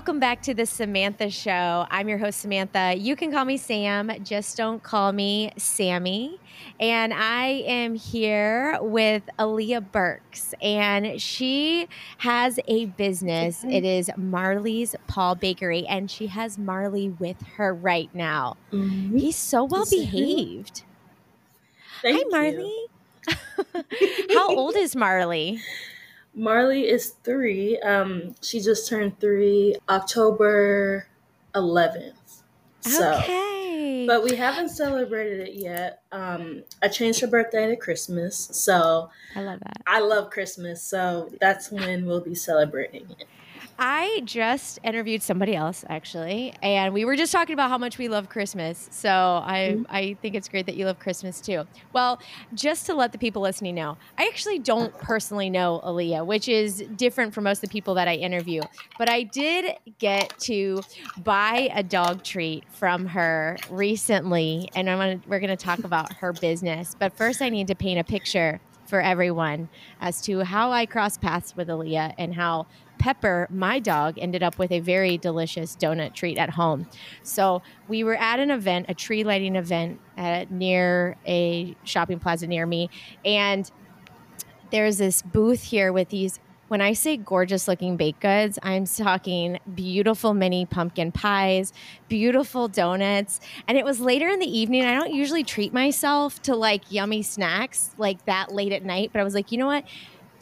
Welcome back to the Samantha Show. I'm your host, Samantha. You can call me Sam, just don't call me Sammy. And I am here with Aliyah Burks, and she has a business. It is Marley's Paw Bakery, and she has Marley with her right now. Mm-hmm. He's so well behaved. Hi, Marley. How old is Marley? Marley is three. Um, she just turned three October 11th. So, okay. But we haven't celebrated it yet. Um, I changed her birthday to Christmas. So I love that. I love Christmas. So that's when we'll be celebrating it. I just interviewed somebody else actually, and we were just talking about how much we love Christmas. So I mm-hmm. I think it's great that you love Christmas too. Well, just to let the people listening know, I actually don't personally know Aliyah, which is different from most of the people that I interview. But I did get to buy a dog treat from her recently, and I'm gonna, we're going to talk about her business. But first, I need to paint a picture for everyone as to how I cross paths with Aliyah and how Pepper, my dog, ended up with a very delicious donut treat at home. So we were at an event, a tree lighting event at, near a shopping plaza near me, and there's this booth here with these when I say gorgeous looking baked goods, I'm talking beautiful mini pumpkin pies, beautiful donuts. And it was later in the evening. I don't usually treat myself to like yummy snacks like that late at night, but I was like, you know what?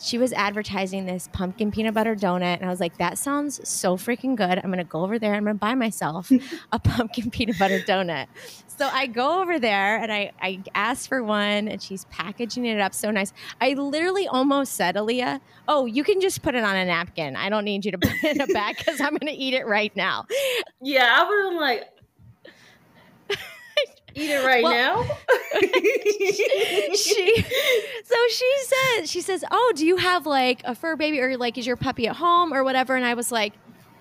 She was advertising this pumpkin peanut butter donut and i was like that sounds so freaking good. I'm gonna go over there i'm gonna buy myself a pumpkin peanut butter donut. So i go over there and i i asked for one and she's packaging it up so nice. I literally almost said aliyah oh you can just put it on a napkin. I don't need you to put it in a bag because i'm gonna eat it right now. Yeah i was like eat it right well, now. she so she said she says, "Oh, do you have like a fur baby or like is your puppy at home or whatever?" And I was like,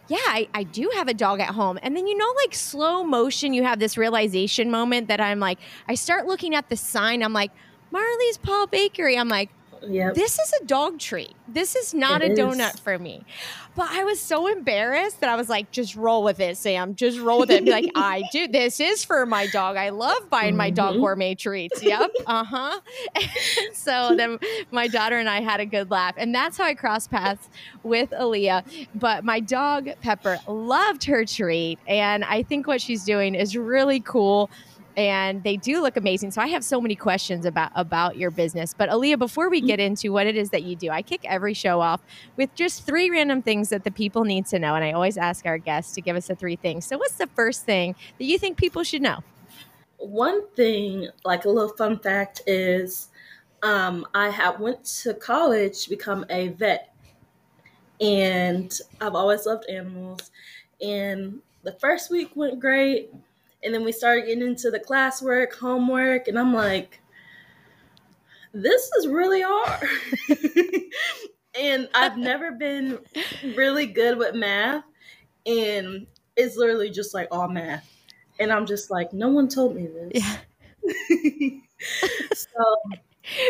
yeah, I, I do have a dog at home. And then, you know, like slow motion, you have this realization moment that I'm like, I start looking at the sign. I'm like, Marley's Paw Bakery. I'm like, Yep. This is a dog treat. This is not it a donut for me. But I was so embarrassed that I was like, just roll with it, Sam. Just roll with it. be like, I do. This is for my dog. I love buying mm-hmm. my dog mm-hmm. gourmet treats. Yep. Uh huh. so then my daughter and I had a good laugh. And that's how I crossed paths with Aliyah. But my dog, Pepper, loved her treat. And I think what she's doing is really cool and they do look amazing. So I have so many questions about about your business. But Aliyah, before we get into what it is that you do, I kick every show off with just three random things that the people need to know, and I always ask our guests to give us the three things. So what's the first thing that you think people should know? One thing, like a little fun fact, is um, I have went to college to become a vet, and I've always loved animals. And the first week went great and then we started getting into the classwork, homework, and I'm like, this is really hard. and I've never been really good with math. And it's literally just like all math. And I'm just like, no one told me this. Yeah. so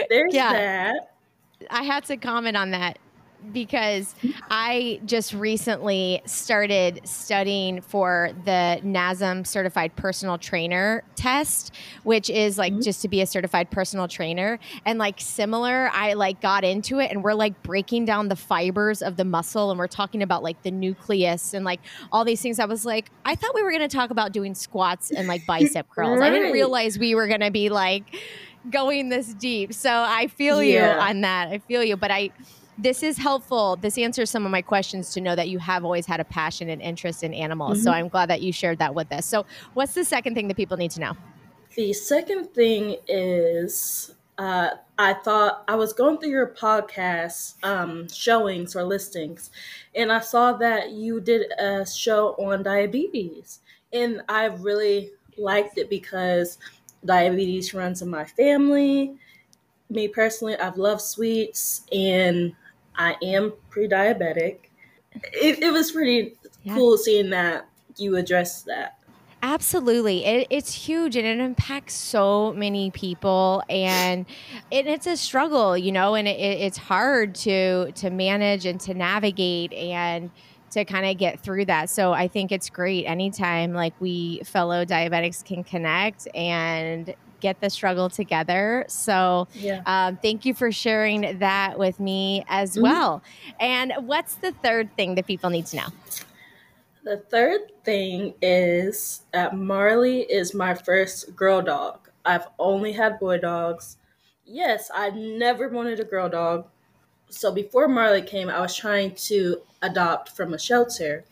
there's yeah. that. I had to comment on that because I just recently started studying for the NASM certified personal trainer test, which is like mm-hmm. just to be a certified personal trainer. And like similar, I like got into it and we're like breaking down the fibers of the muscle and we're talking about like the nucleus and like all these things. I was like, I thought we were going to talk about doing squats and like bicep curls. right. I didn't realize we were going to be like going this deep. So I feel yeah. you on that. I feel you. But I, this is helpful. This answers some of my questions to know that you have always had a passion and interest in animals. Mm-hmm. So I'm glad that you shared that with us. So, what's the second thing that people need to know? The second thing is uh, I thought I was going through your podcast um, showings or listings, and I saw that you did a show on diabetes. And I really liked it because diabetes runs in my family. Me personally, I've loved sweets, and I am pre-diabetic. It, it was pretty yeah. cool seeing that you address that. Absolutely. It, it's huge and it impacts so many people and it, it's a struggle, you know, and it, it's hard to to manage and to navigate and to kind of get through that. So I think it's great anytime like we fellow diabetics can connect and get the struggle together. So yeah. um, thank you for sharing that with me as mm-hmm. well. And what's the third thing that people need to know? The third thing is that Marley is my first girl dog. I've only had boy dogs. Yes, I never wanted a girl dog. So before Marley came, I was trying to adopt from a shelter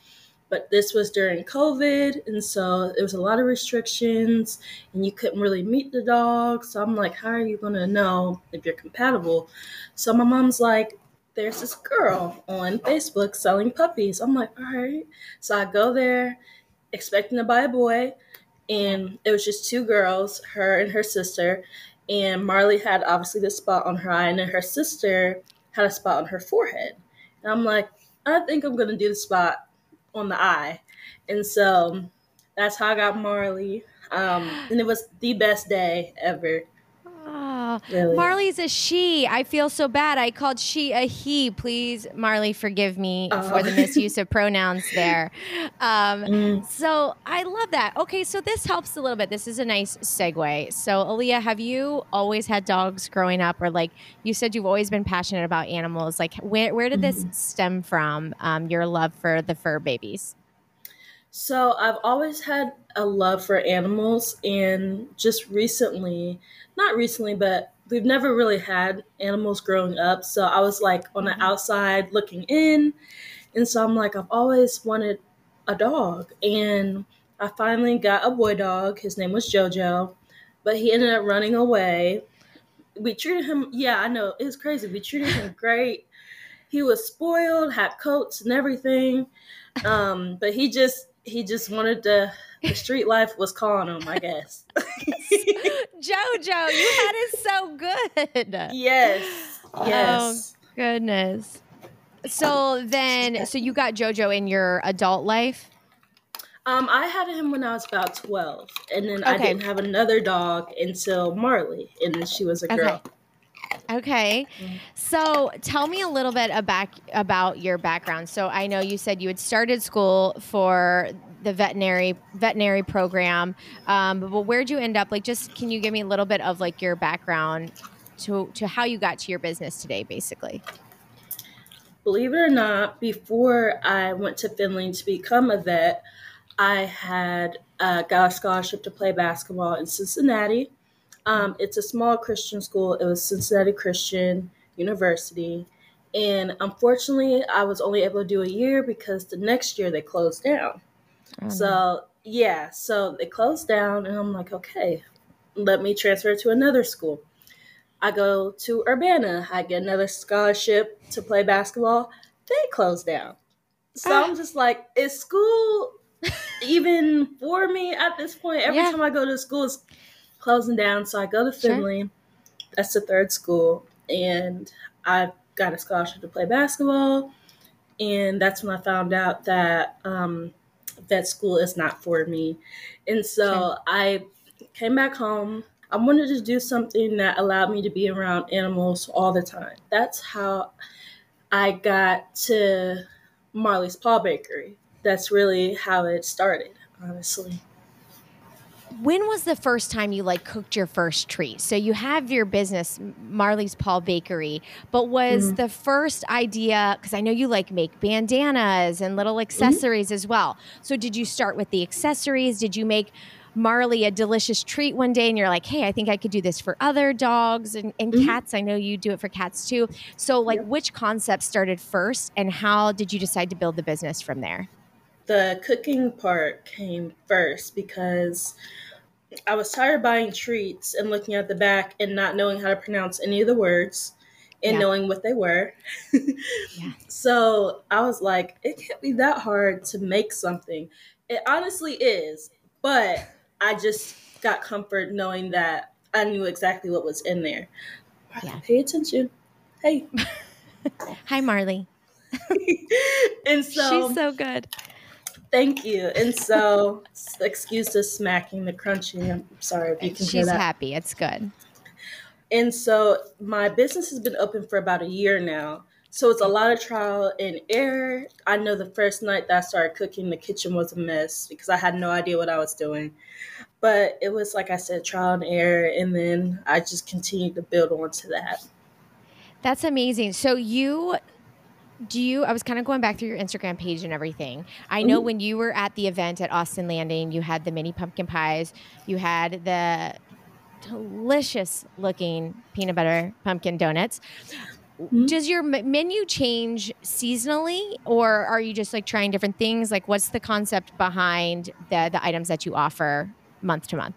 but this was during COVID, and so there was a lot of restrictions, and you couldn't really meet the dog. So I'm like, how are you gonna know if you're compatible? So my mom's like, there's this girl on Facebook selling puppies. I'm like, all right. So I go there, expecting to buy a boy, and it was just two girls, her and her sister. And Marley had obviously the spot on her eye, and then her sister had a spot on her forehead. And I'm like, I think I'm gonna do the spot on the eye. And so that's how I got Marley. Um, and it was the best day ever. Oh, really. Marley's a she. I feel so bad. I called she a he. Please, Marley, forgive me oh. for the misuse of pronouns there. Um, mm. So I love that. Okay, so this helps a little bit. This is a nice segue. So, Aliyah, have you always had dogs growing up, or like you said, you've always been passionate about animals? Like, where where did this mm-hmm. stem from? Um, your love for the fur babies. So I've always had a love for animals, and just recently not recently, but we've never really had animals growing up. So I was like on the mm-hmm. outside looking in. And so I'm like, I've always wanted a dog. And I finally got a boy dog. His name was JoJo, but he ended up running away. We treated him, yeah, I know, it was crazy. We treated him great. He was spoiled, had coats and everything. Um, but he just he just wanted to the street life was calling him, I guess. Jojo, you had it so good. Yes. Yes. Oh, goodness. So then so you got Jojo in your adult life? Um, I had him when I was about twelve, and then okay. I didn't have another dog until Marley, and then she was a girl. Okay. Okay. So tell me a little bit about about your background. So I know you said you had started school for the veterinary veterinary program, um, but where'd you end up? Like, just can you give me a little bit of like your background to to how you got to your business today, basically? Believe it or not, before I went to Findlay to become a vet, I had uh, got a scholarship to play basketball in Cincinnati. Um, it's a small Christian school. It was Cincinnati Christian University. And unfortunately, I was only able to do a year because the next year they closed down. Oh, so, yeah, so they closed down, and I'm like, okay, let me transfer to another school. I go to Urbana. I get another scholarship to play basketball. They close down. So ah. I'm just like, is school even for me at this point? Every yeah. time I go to school, it's closing down. So I go to Findlay. Sure. That's the third school. And I got a scholarship to play basketball. And that's when I found out that um, vet school is not for me. And so sure. I came back home. I wanted to do something that allowed me to be around animals all the time. That's how I got to Marley's Paw Bakery. That's really how it started, honestly when was the first time you like cooked your first treat? So you have your business, Marley's Paw Bakery, but was mm-hmm. the first idea because I know you like make bandanas and little mm-hmm. accessories mm-hmm. as well. So did you start with the accessories? Did you make Marley a delicious treat one day and you're like, hey, I think I could do this for other dogs and, and mm-hmm. cats. I know you do it for cats too. So, like, yep. which concept started first and how did you decide to build the business from there? The cooking part came first because I was tired of buying treats and looking at the back and not knowing how to pronounce any of the words and yeah. knowing what they were. yeah. So I was like, it can't be that hard to make something. It honestly is, but I just got comfort knowing that I knew exactly what was in there. Yeah. Pay attention. Hey. Hi, Marley. and so she's so good. Thank you. And so, excuse the smacking, the crunching. I'm sorry if you can She's hear that. She's happy. It's good. And so, my business has been open for about a year now. So it's a lot of trial and error. I know the first night that I started cooking, the kitchen was a mess because I had no idea what I was doing. But it was, like I said, trial and error. And then I just continued to build onto that. That's amazing. So you do you i was kind of going back through your instagram page and everything. I know when you were at the event at austin landing you had the mini pumpkin pies you had the delicious looking peanut butter pumpkin donuts. Mm-hmm. does your m- menu change seasonally or are you just like trying different things? Like what's the concept behind the the items that you offer month to month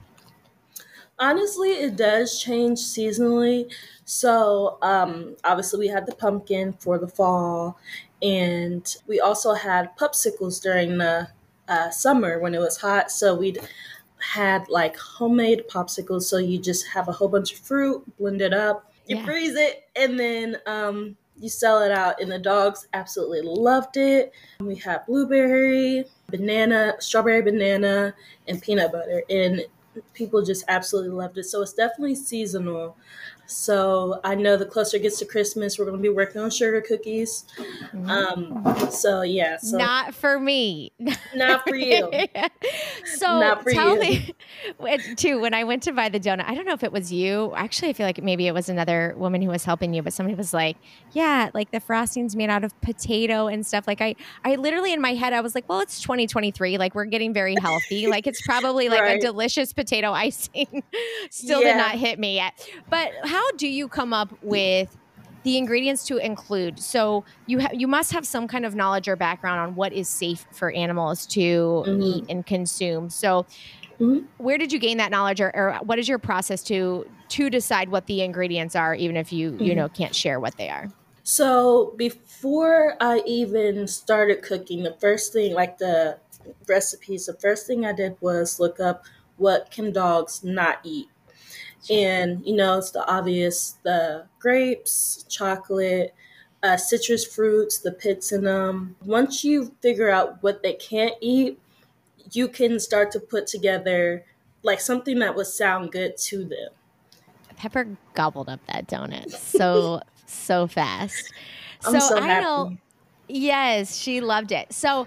honestly it does change seasonally. So um, obviously we had the pumpkin for the fall and we also had popsicles during the uh, summer when it was hot. So we'd had like homemade popsicles. So you just have a whole bunch of fruit blend it up you yeah. freeze it and then um, you sell it out. And the dogs absolutely loved it. We had blueberry banana strawberry banana and peanut butter. And people just absolutely loved it. So it's definitely seasonal. So I know the closer it gets to Christmas, we're going to be working on sugar cookies. Mm-hmm. Um, so yeah, so not for me, not for you. so not for tell you. me too. When I went to buy the donut, I don't know if it was you. Actually, I feel like maybe it was another woman who was helping you, but somebody was like, "Yeah, like the frosting's made out of potato and stuff." Like I, I literally in my head, I was like, "Well, it's 2023. Like we're getting very healthy. like it's probably like right. a delicious potato icing." Still yeah. did not hit me yet, but. How how do you come up with the ingredients to include? So you ha- you must have some kind of knowledge or background on what is safe for animals to mm-hmm. eat and consume. So mm-hmm. where did you gain that knowledge, or, or, what is your process to to decide what the ingredients are, even if you mm-hmm. you know can't share what they are? So before I even started cooking, the first thing, like the recipes, the first thing I did was look up what can dogs not eat and, you know, it's the obvious the grapes, chocolate, uh, citrus fruits, the pits in them. Once you figure out what they can't eat, you can start to put together like something that would sound good to them. Pepper gobbled up that donut so, so fast. I'm so, so I know. Yes, she loved it. So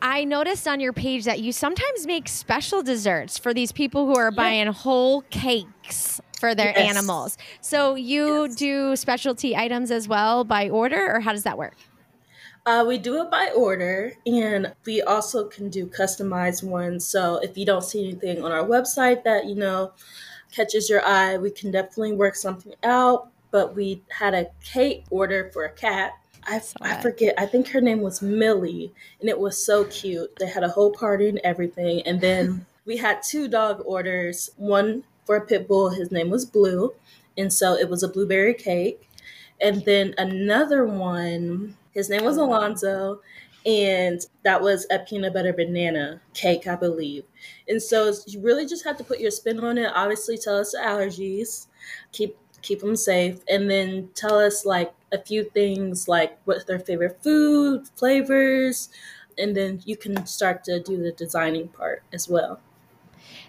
I noticed on your page that you sometimes make special desserts for these people who are buying whole cakes for their yes. animals. So you yes. do specialty items as well by order, or how does that work? Uh, we do it by order, and we also can do customized ones. So if you don't see anything on our website that you know catches your eye, we can definitely work something out. But we had a cake order for a cat I, I forget. I think her name was Millie, and it was so cute. They had a whole party and everything. And then we had two dog orders. One for a pit bull. His name was Blue, and so it was a blueberry cake. And then another one. His name was oh, Alonzo, and that was a peanut butter banana cake, I believe. And so you really just have to put your spin on it. Obviously, tell us the allergies, keep keep them safe, and then tell us like a few things like what's their favorite food, flavors, and then you can start to do the designing part as well.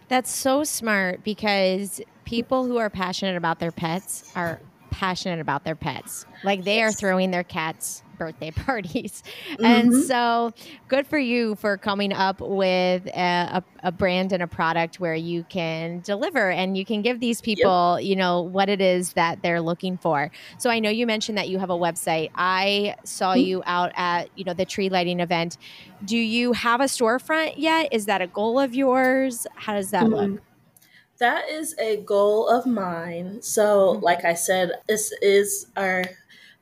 That's so smart because people who are passionate about their pets are passionate about their pets. Like they are throwing their cats birthday parties. Mm-hmm. And so good for you for coming up with a, a, a, brand and a product where you can deliver and you can give these people, yep. you know, what it is that they're looking for. So I know you mentioned that you have a website. I saw mm-hmm. you out at, you know, the tree lighting event. Do you have a storefront yet? Is that a goal of yours? How does that mm-hmm. look? That is a goal of mine. So, mm-hmm. like I said, this is our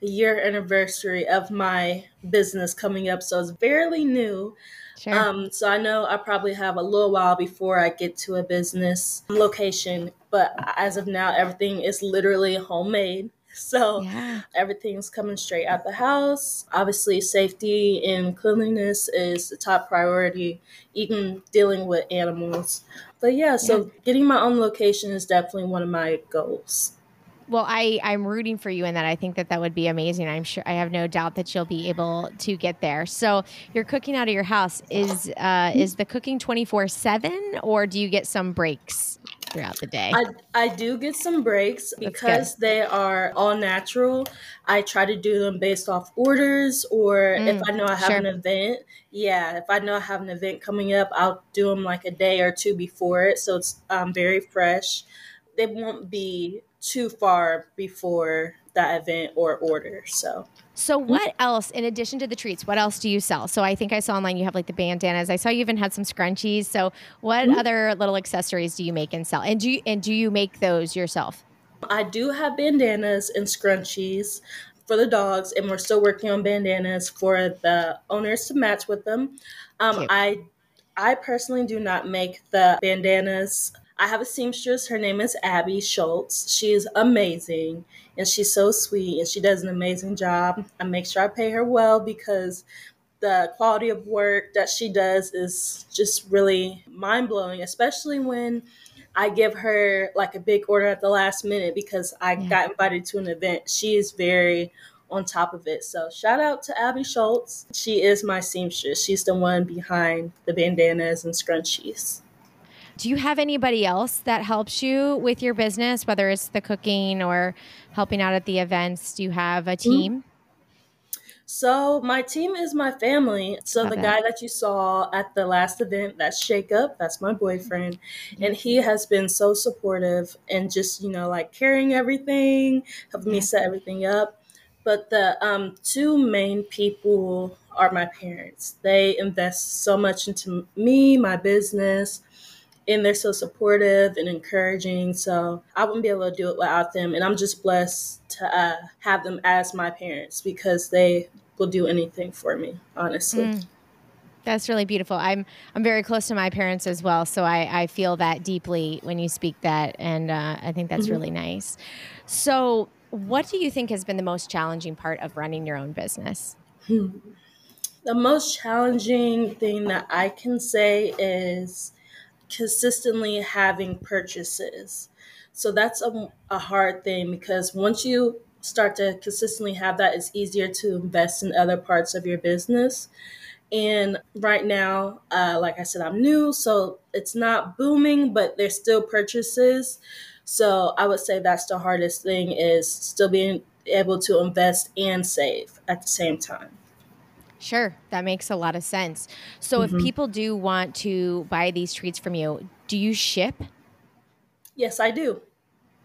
year anniversary of my business coming up, so it's fairly new. Sure. Um, so I know I probably have a little while before I get to a business location, but as of now, everything is literally homemade. So yeah. everything's coming straight out the house. Obviously, safety and cleanliness is the top priority, even dealing with animals. But yeah, so yeah. getting my own location is definitely one of my goals. Well, I I'm rooting for you in that. I think that that would be amazing. I'm sure I have no doubt that you'll be able to get there. So you're cooking out of your house. Is uh, is the cooking 24 seven, or do you get some breaks throughout the day. I, I do get some breaks because they are all natural. I try to do them based off orders or mm, if I know I have sure. an event. Yeah, if I know I have an event coming up, I'll do them like a day or two before it. So it's um, very fresh. They won't be too far before that event or order. So so what else, in addition to the treats, what else do you sell? So I think I saw online you have like the bandanas. I saw you even had some scrunchies. So what mm-hmm. other little accessories do you make and sell? And do you, and do you make those yourself? I do have bandanas and scrunchies for the dogs, and we're still working on bandanas for the owners to match with them. Um, I I personally do not make the bandanas. I have a seamstress. Her name is Abby Schultz. She is amazing and she's so sweet and she does an amazing job. I make sure I pay her well because the quality of work that she does is just really mind blowing, especially when I give her like a big order at the last minute because I yeah. got invited to an event. She is very on top of it. So shout out to Abby Schultz. She is my seamstress. She's the one behind the bandanas and scrunchies. Do you have anybody else that helps you with your business, whether it's the cooking or helping out at the events? Do you have a mm-hmm. team? So my team is my family. So Love the guy that you saw at the last event, that's Shake Up, that's my boyfriend. And he has been so supportive and just, you know, like carrying everything, helping me set everything up. But the um, two main people are my parents. They invest so much into me, my business, and they're so supportive and encouraging. So I wouldn't be able to do it without them. And I'm just blessed to uh, have them as my parents because they will do anything for me, honestly. Mm. That's really beautiful. I'm I'm very close to my parents as well, so I, I feel that deeply when you speak that, and uh, I think that's mm-hmm. really nice. So, what do you think has been the most challenging part of running your own business? Hmm. The most challenging thing that I can say is consistently having purchases. So that's a, a hard thing because once you start to consistently have that, it's easier to invest in other parts of your business. And right now, uh, like I said, I'm new, so it's not booming, but there's still purchases. So I would say that's the hardest thing is still being able to invest and save at the same time. Sure, that makes a lot of sense. So, mm-hmm. if people do want to buy these treats from you, do you ship? Yes, I do.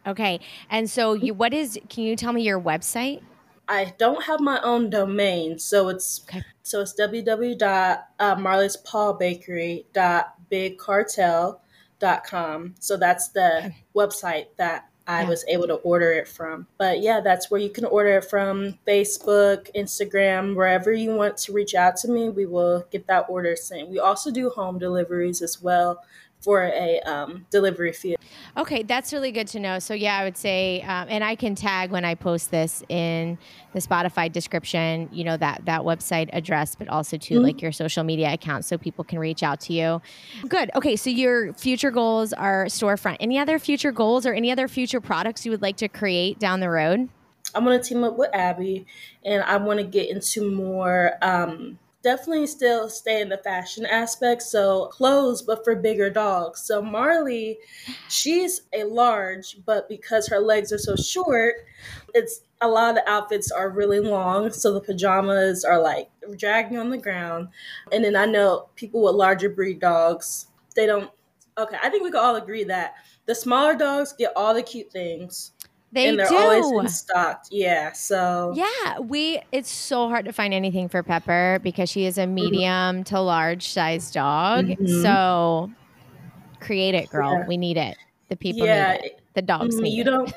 Okay, and so you, what is? Can you tell me your website? I don't have my own domain, so it's okay. so it's www.marleyspawbakery.bigcartel.com. So that's the okay. website that I yeah. was able to order it from. But yeah, that's where you can order it from Facebook, Instagram, wherever you want to reach out to me, we will get that order sent. We also do home deliveries as well for a um, delivery fee. Okay, that's really good to know. So yeah, I would say, um, and I can tag when I post this in the Spotify description. You know that that website address, but also to mm-hmm. like your social media accounts, so people can reach out to you. Good. Okay, so your future goals are storefront. Any other future goals or any other future products you would like to create down the road? I'm going to team up with Abby, and I want to get into more. Um, definitely still stay in the fashion aspect. So clothes, but for bigger dogs. So Marley, she's a large, but because her legs are so short, it's a lot of the outfits are really long. So the pajamas are like dragging on the ground. And then I know people with larger breed dogs, they don't. Okay, I think we can all agree that the smaller dogs get all the cute things they and they're do. always in stock. Yeah. So yeah, we it's so hard to find anything for Pepper because she is a mm-hmm. medium mm-hmm. to large size dog. Mm-hmm. So create it, girl. Yeah. We need it. The people yeah. need it. The dogs mm-hmm. need you it. don't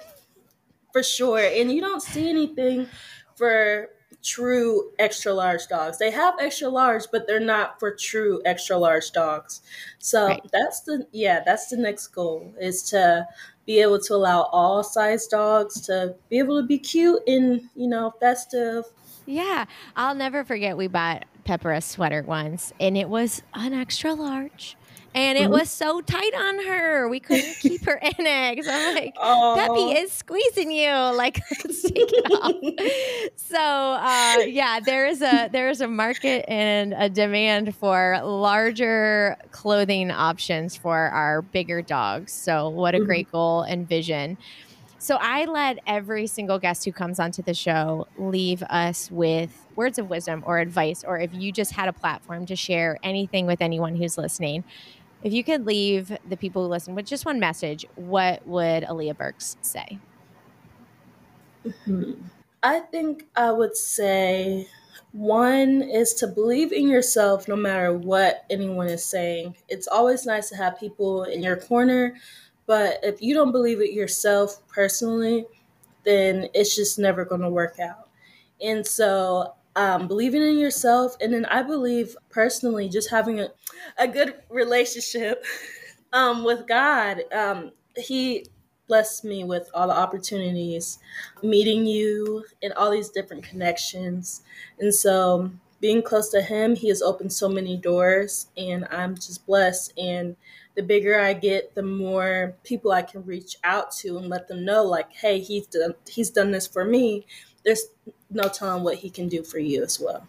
for sure, and you don't see anything for true extra large dogs. They have extra large, but they're not for true extra large dogs. So right. that's the yeah, that's the next goal is to be able to allow all size dogs to be able to be cute and you know festive. Yeah, I'll never forget we bought Pepper a sweater once, and it was an extra large and it mm-hmm. was so tight on her. We couldn't keep her in it. Cause I'm like, Aww. Peppy is squeezing you. Like, take it off. so uh, yeah, there is a there is a market and a demand for larger clothing options for our bigger dogs. So what a mm-hmm. great goal and vision. So I let every single guest who comes onto the show leave us with words of wisdom or advice, or if you just had a platform to share anything with anyone who's listening. If you could leave the people who listen with just one message, what would Aliyah Burks say? Mm-hmm. I think I would say one is to believe in yourself no matter what anyone is saying. It's always nice to have people in your corner but if you don't believe it yourself personally, then it's just never going to work out. And so, um, believing in yourself, and then I believe personally, just having a, a good relationship um, with God. Um, he blessed me with all the opportunities, meeting you, and all these different connections. And so, being close to Him, He has opened so many doors, and I'm just blessed. And the bigger I get, the more people I can reach out to and let them know, like, hey, he's done he's done this for me. There's no telling what he can do for you as well.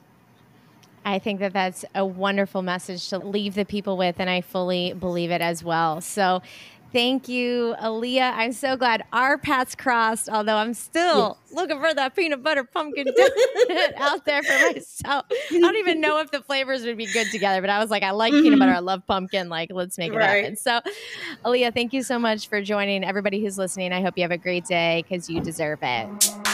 I think that that's a wonderful message to leave the people with, and I fully believe it as well. So, Thank you, Aliyah. I'm so glad our paths crossed, although I'm still yes. looking for that peanut butter pumpkin donut out there for myself. I don't even know if the flavors would be good together, but I was like, I like mm-hmm. peanut butter. I love pumpkin. Like, let's make it right. happen. So, Aliyah, thank you so much for joining everybody who's listening. I hope you have a great day because you deserve it.